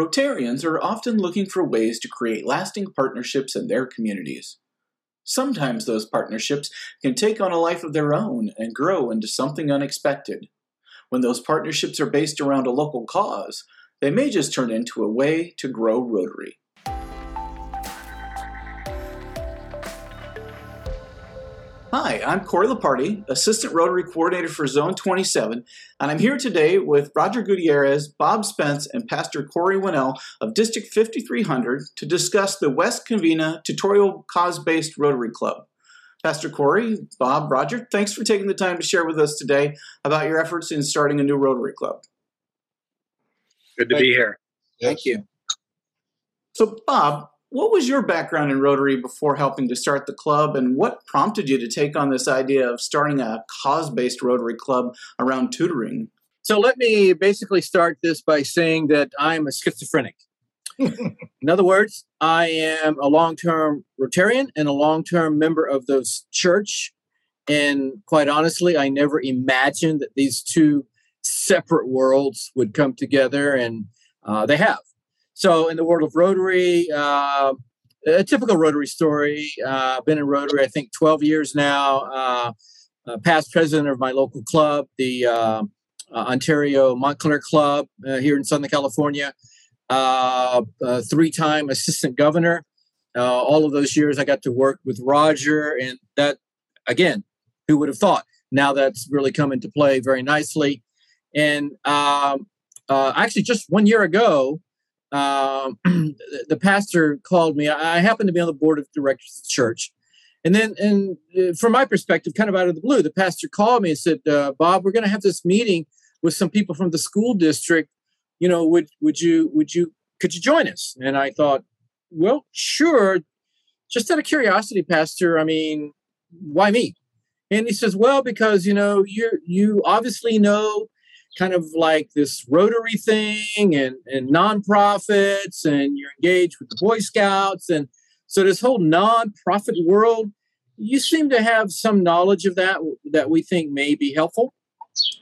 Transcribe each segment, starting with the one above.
Rotarians are often looking for ways to create lasting partnerships in their communities. Sometimes those partnerships can take on a life of their own and grow into something unexpected. When those partnerships are based around a local cause, they may just turn into a way to grow Rotary. Hi, I'm Corey Laparty, Assistant Rotary Coordinator for Zone 27, and I'm here today with Roger Gutierrez, Bob Spence, and Pastor Corey Winnell of District 5300 to discuss the West Covina Tutorial Cause-Based Rotary Club. Pastor Corey, Bob, Roger, thanks for taking the time to share with us today about your efforts in starting a new Rotary Club. Good to Thank be here. Thank you. So, Bob, what was your background in Rotary before helping to start the club, and what prompted you to take on this idea of starting a cause based Rotary club around tutoring? So, let me basically start this by saying that I'm a schizophrenic. in other words, I am a long term Rotarian and a long term member of the church. And quite honestly, I never imagined that these two separate worlds would come together, and uh, they have. So in the world of Rotary, uh, a typical Rotary story. Uh, been in Rotary, I think, 12 years now. Uh, uh past president of my local club, the uh, uh, Ontario Montclair Club here in Southern California. three-time assistant governor. all of those years, I got to work with Roger, and that again, who would have thought? Now that's really come into play very nicely. And um, actually, just one year ago, um, the pastor called me. I happened to be on the board of directors of the church. And then, and uh, from my perspective, kind of out of the blue, the pastor called me and said, uh, "Bob, we're going to have this meeting with some people from the school district. You know, would would you would you could you join us?" And I thought, "Well, sure." Just out of curiosity, Pastor. I mean, why me? And he says, "Well, because you know you you obviously know kind of like this Rotary thing and, and nonprofits, and you're engaged with the Boy Scouts. And so, this whole nonprofit world, you seem to have some knowledge of that that we think may be helpful.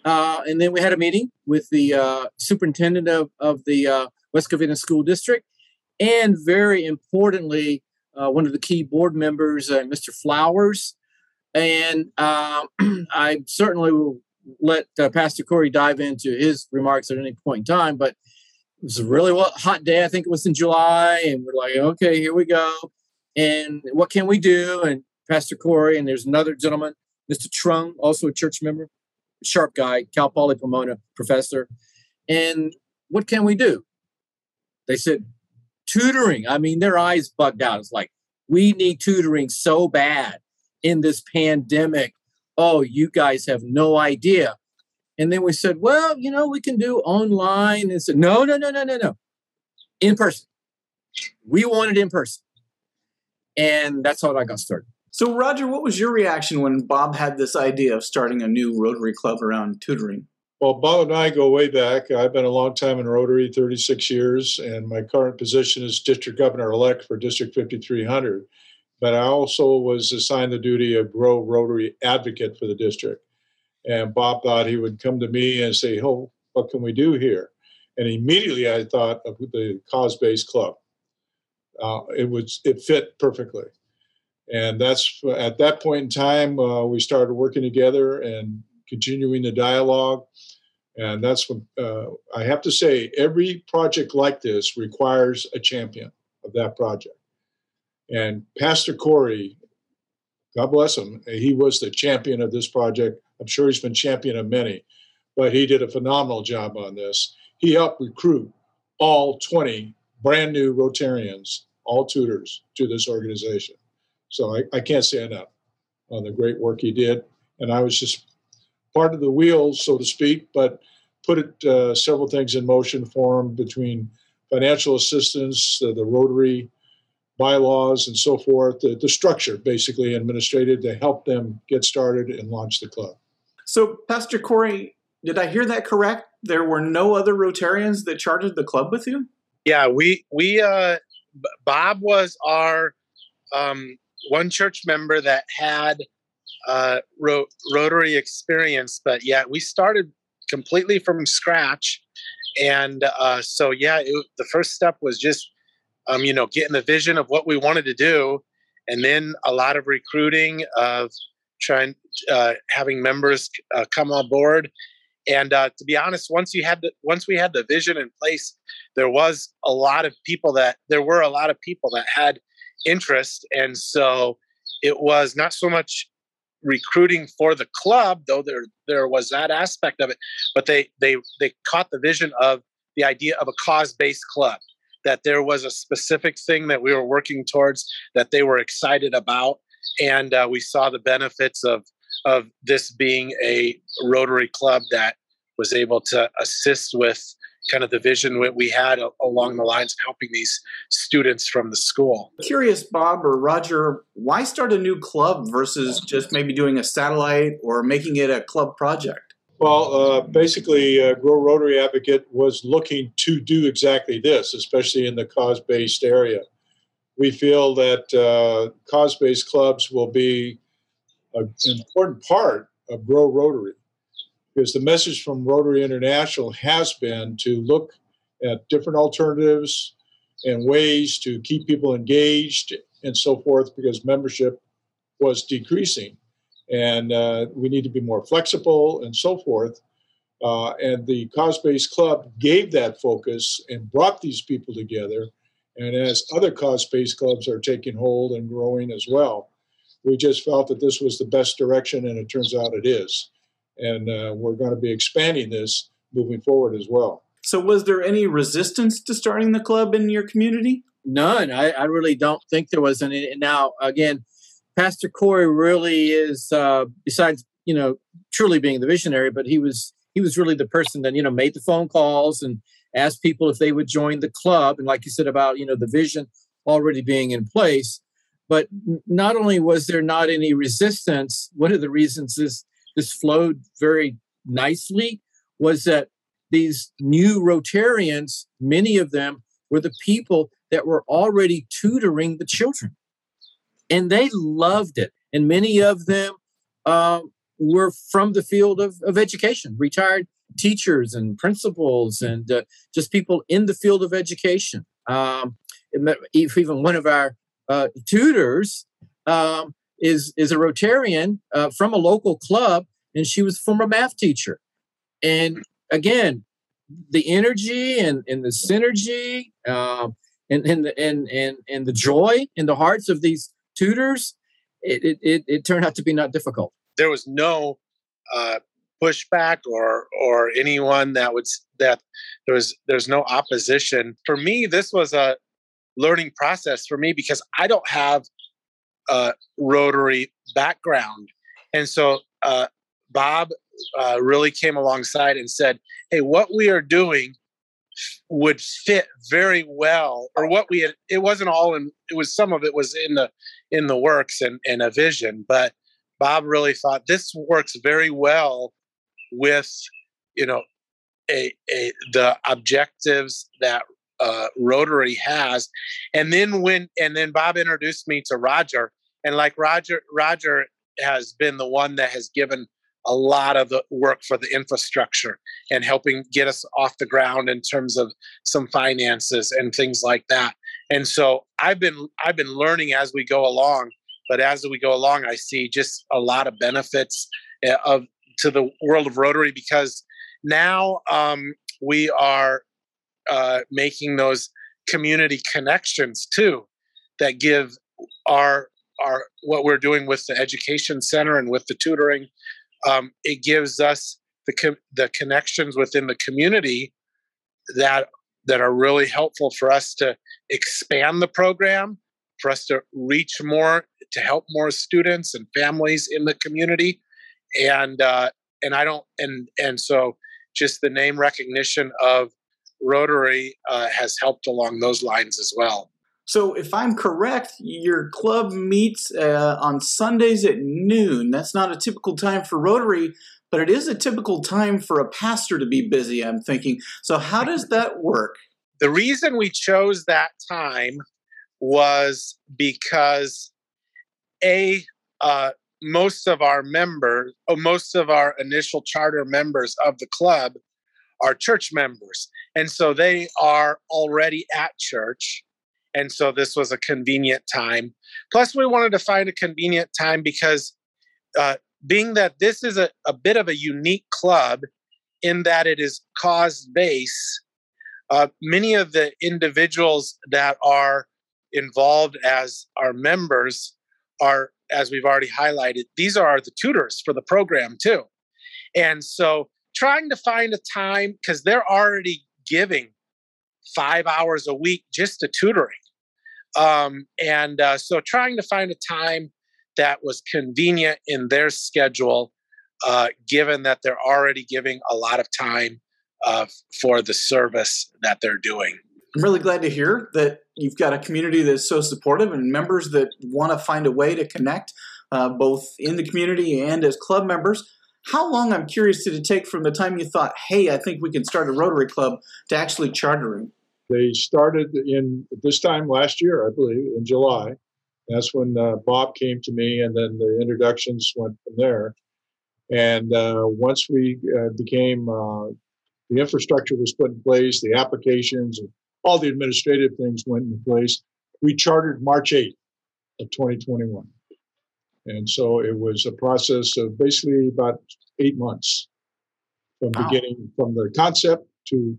Uh, and then we had a meeting with the uh, superintendent of, of the uh, West Covina School District, and very importantly, uh, one of the key board members, uh, Mr. Flowers. And um, I certainly will let uh, Pastor Corey dive into his remarks at any point in time, but it was a really hot day. I think it was in July, and we're like, okay, here we go. And what can we do? And Pastor Corey, and there's another gentleman, Mr. Trung, also a church member, sharp guy, Cal Poly Pomona professor. And what can we do? They said, tutoring. I mean, their eyes bugged out. It's like, we need tutoring so bad in this pandemic oh, you guys have no idea. And then we said, well, you know, we can do online. And said, no, no, no, no, no, no. In person. We wanted in person. And that's how I got started. So, Roger, what was your reaction when Bob had this idea of starting a new Rotary Club around tutoring? Well, Bob and I go way back. I've been a long time in Rotary, 36 years, and my current position is District Governor elect for District 5300 but I also was assigned the duty of Grow Rotary advocate for the district. And Bob thought he would come to me and say, "Oh, what can we do here?" And immediately I thought of the cause-based club. Uh, it was it fit perfectly, and that's at that point in time uh, we started working together and continuing the dialogue. And that's what uh, I have to say. Every project like this requires a champion of that project. And Pastor Corey, God bless him, he was the champion of this project. I'm sure he's been champion of many, but he did a phenomenal job on this. He helped recruit all 20 brand new Rotarians, all tutors, to this organization. So I, I can't say enough on the great work he did. And I was just part of the wheel, so to speak, but put it, uh, several things in motion for him between financial assistance, uh, the Rotary bylaws and so forth, the, the structure basically administrative to help them get started and launch the club. So, Pastor Corey, did I hear that correct? There were no other Rotarians that chartered the club with you? Yeah, we we uh, Bob was our um, one church member that had uh, ro- Rotary experience, but yeah, we started completely from scratch And uh, so, yeah, it, the first step was just, um, you know, getting the vision of what we wanted to do, and then a lot of recruiting of trying, uh, having members uh, come on board. And uh, to be honest, once you had the, once we had the vision in place, there was a lot of people that there were a lot of people that had interest, and so it was not so much recruiting for the club, though there there was that aspect of it, but they they they caught the vision of the idea of a cause based club. That there was a specific thing that we were working towards that they were excited about, and uh, we saw the benefits of of this being a Rotary club that was able to assist with kind of the vision we had along the lines of helping these students from the school. Curious, Bob or Roger, why start a new club versus just maybe doing a satellite or making it a club project? Well, uh, basically, uh, Grow Rotary Advocate was looking to do exactly this, especially in the cause based area. We feel that uh, cause based clubs will be an important part of Grow Rotary because the message from Rotary International has been to look at different alternatives and ways to keep people engaged and so forth because membership was decreasing. And uh, we need to be more flexible and so forth. Uh, and the Cause Based Club gave that focus and brought these people together. And as other cause based clubs are taking hold and growing as well, we just felt that this was the best direction, and it turns out it is and uh, we're going to be expanding this moving forward as well. So, was there any resistance to starting the club in your community? None. I, I really don't think there was any. Now, again, Pastor Corey really is, uh, besides you know, truly being the visionary, but he was he was really the person that you know made the phone calls and asked people if they would join the club. And like you said about you know the vision already being in place, but not only was there not any resistance, one of the reasons this this flowed very nicely was that these new Rotarians, many of them were the people that were already tutoring the children. And they loved it. And many of them uh, were from the field of, of education, retired teachers and principals, and uh, just people in the field of education. Um, even one of our uh, tutors um, is is a Rotarian uh, from a local club, and she was a former math teacher. And again, the energy and, and the synergy um, and, and, and, and, and the joy in the hearts of these tutors, it, it, it turned out to be not difficult. There was no uh, pushback or or anyone that would that there was there's no opposition. For me, this was a learning process for me because I don't have a Rotary background, and so uh, Bob uh, really came alongside and said, "Hey, what we are doing would fit very well, or what we had. It wasn't all in. It was some of it was in the in the works and, and a vision, but Bob really thought this works very well with you know a, a the objectives that uh, Rotary has. And then when and then Bob introduced me to Roger, and like Roger, Roger has been the one that has given a lot of the work for the infrastructure and helping get us off the ground in terms of some finances and things like that. And so I've been I've been learning as we go along, but as we go along, I see just a lot of benefits eh, of to the world of Rotary because now um, we are uh, making those community connections too that give our our what we're doing with the education center and with the tutoring um, it gives us the the connections within the community that that are really helpful for us to expand the program, for us to reach more, to help more students and families in the community, and uh, and I don't and and so just the name recognition of Rotary uh, has helped along those lines as well. So, if I'm correct, your club meets uh, on Sundays at noon. That's not a typical time for Rotary, but it is a typical time for a pastor to be busy, I'm thinking. So, how does that work? The reason we chose that time was because A, uh, most of our members, oh, most of our initial charter members of the club are church members. And so they are already at church. And so this was a convenient time. Plus, we wanted to find a convenient time because uh, being that this is a, a bit of a unique club in that it is cause base, uh, many of the individuals that are involved as our members are, as we've already highlighted, these are the tutors for the program too. And so trying to find a time because they're already giving five hours a week just to tutoring. Um, and uh, so trying to find a time that was convenient in their schedule, uh, given that they're already giving a lot of time uh, for the service that they're doing. I'm really glad to hear that you've got a community that's so supportive and members that want to find a way to connect uh, both in the community and as club members. How long, I'm curious, did it take from the time you thought, hey, I think we can start a Rotary Club to actually chartering? They started in this time last year, I believe, in July. That's when uh, Bob came to me, and then the introductions went from there. And uh, once we uh, became, uh, the infrastructure was put in place, the applications, and all the administrative things went in place. We chartered March 8th of 2021. And so it was a process of basically about eight months from wow. beginning, from the concept to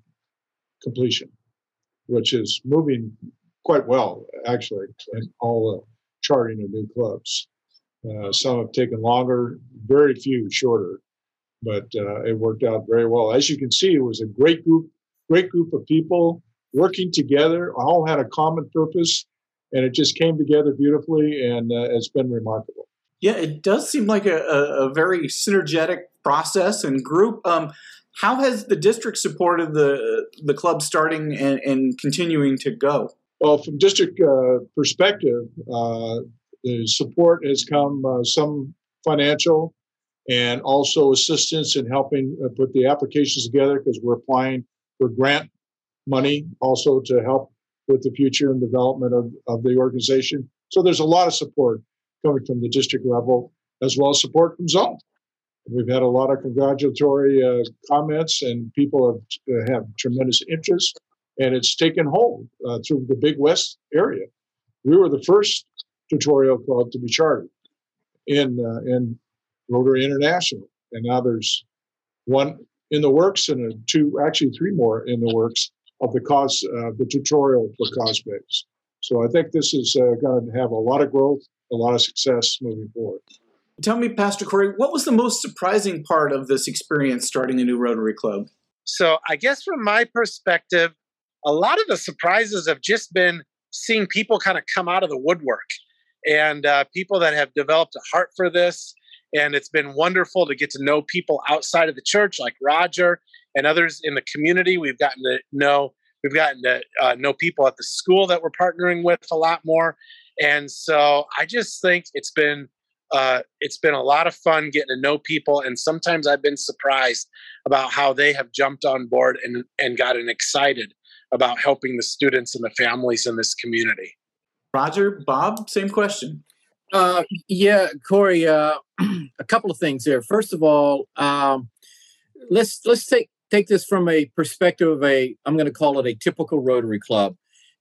completion, which is moving quite well, actually, in all the charting of new clubs. Uh, some have taken longer, very few shorter, but uh, it worked out very well. As you can see, it was a great group, great group of people working together, all had a common purpose, and it just came together beautifully, and uh, it's been remarkable. Yeah, it does seem like a, a, very synergetic process and group. Um, how has the district supported the the club starting and, and continuing to go? Well, from district uh, perspective, uh, the support has come uh, some financial and also assistance in helping uh, put the applications together because we're applying for grant money also to help with the future and development of, of the organization. So there's a lot of support coming from the district level as well as support from zone. We've had a lot of congratulatory uh, comments, and people have uh, have tremendous interest, and it's taken hold uh, through the Big West area. We were the first tutorial club to be chartered in uh, in Rotary International, and now there's one in the works and two, actually three more in the works of the cause, uh, the tutorial for base. So I think this is uh, going to have a lot of growth, a lot of success moving forward. Tell me, Pastor Corey, what was the most surprising part of this experience starting a new Rotary Club? So I guess from my perspective, a lot of the surprises have just been seeing people kind of come out of the woodwork and uh, people that have developed a heart for this. And it's been wonderful to get to know people outside of the church, like Roger and others in the community. We've gotten to know we've gotten to uh, know people at the school that we're partnering with a lot more, and so I just think it's been uh, it's been a lot of fun getting to know people, and sometimes I've been surprised about how they have jumped on board and and gotten excited about helping the students and the families in this community. Roger, Bob, same question. Uh, yeah, Corey. Uh, a couple of things there. First of all, um, let's let's take take this from a perspective of a i'm going to call it a typical rotary club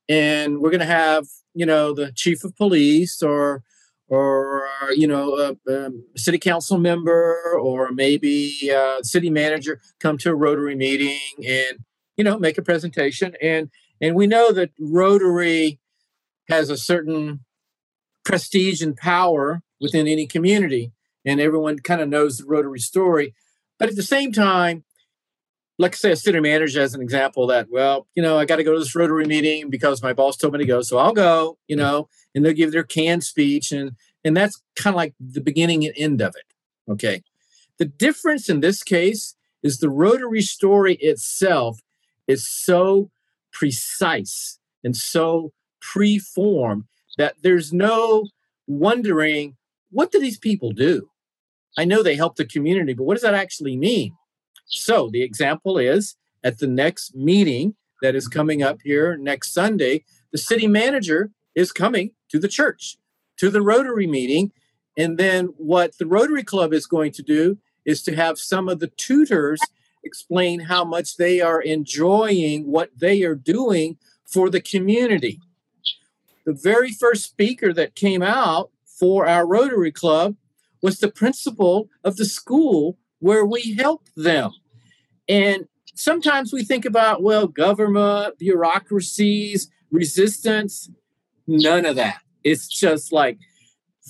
and we're going to have you know the chief of police or or uh, you know a, a city council member or maybe a city manager come to a rotary meeting and you know make a presentation. And and we know that rotary has a certain prestige and power within any community and everyone kind of knows the rotary story. But at the same time like say a city manager as an example that well you know i got to go to this rotary meeting because my boss told me to go so i'll go you know and they'll give their canned speech and and that's kind of like the beginning and end of it okay? The difference in this case is the rotary story itself is so precise and so pre-formed that there's no wondering what do these people do? I know they help the community but what does that actually mean so the example is at the next meeting that is coming up here next Sunday, the city manager is coming to the church, to the Rotary meeting. And then what the Rotary Club is going to do is to have some of the tutors explain how much they are enjoying what they are doing for the community. The very first speaker that came out for our Rotary Club was the principal of the school where we help them. And sometimes we think about, well, government, bureaucracies, resistance, none of that. It's just like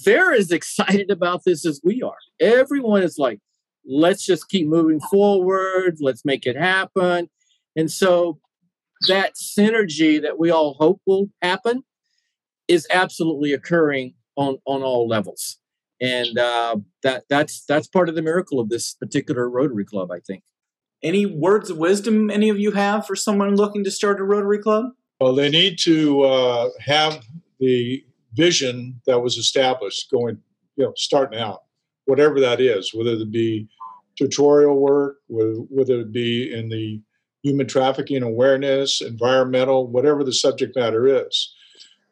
they're as excited about this as we are. Everyone is like, let's just keep moving forward, let's make it happen. And so that synergy that we all hope will happen is absolutely occurring on, on all levels and uh, that that's that's part of the miracle of this particular Rotary Club, I think. Any words of wisdom any of you have for someone looking to start a Rotary Club? Well, they need to uh, have the vision that was established going, you know, starting out, whatever that is, whether it be tutorial work, whether it be in the human trafficking awareness, environmental, whatever the subject matter is.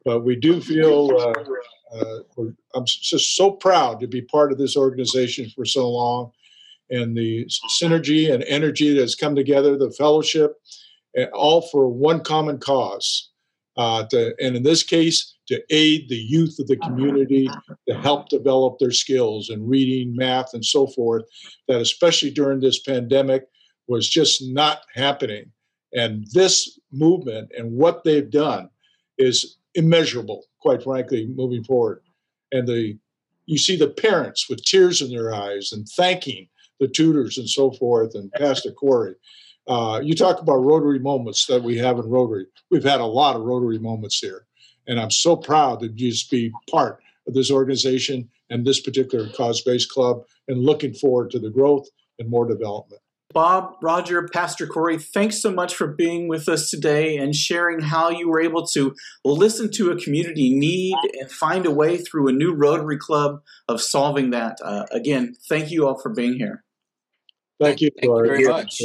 But we do feel uh, uh, I'm just so proud to be part of this organization for so long and the synergy and energy that has come together, the fellowship, all for one common cause. Uh, to, and in this case, to aid the youth of the community to help develop their skills in reading, math, and so forth, that especially during this pandemic was just not happening. And this movement and what they've done is immeasurable, quite frankly, moving forward. And the you see the parents with tears in their eyes and thanking the tutors and so forth, and Pastor Corey. Uh, you talk about Rotary moments that we have in Rotary. We've had a lot of Rotary moments here, and I'm so proud to just be part of this organization and this particular cause-based club, and looking forward to the growth and more development. Bob, Roger, Pastor Corey, thanks so much for being with us today and sharing how you were able to listen to a community need and find a way through a new Rotary Club of solving that. Uh, again, thank you all for being here. Thank you, thank you very much.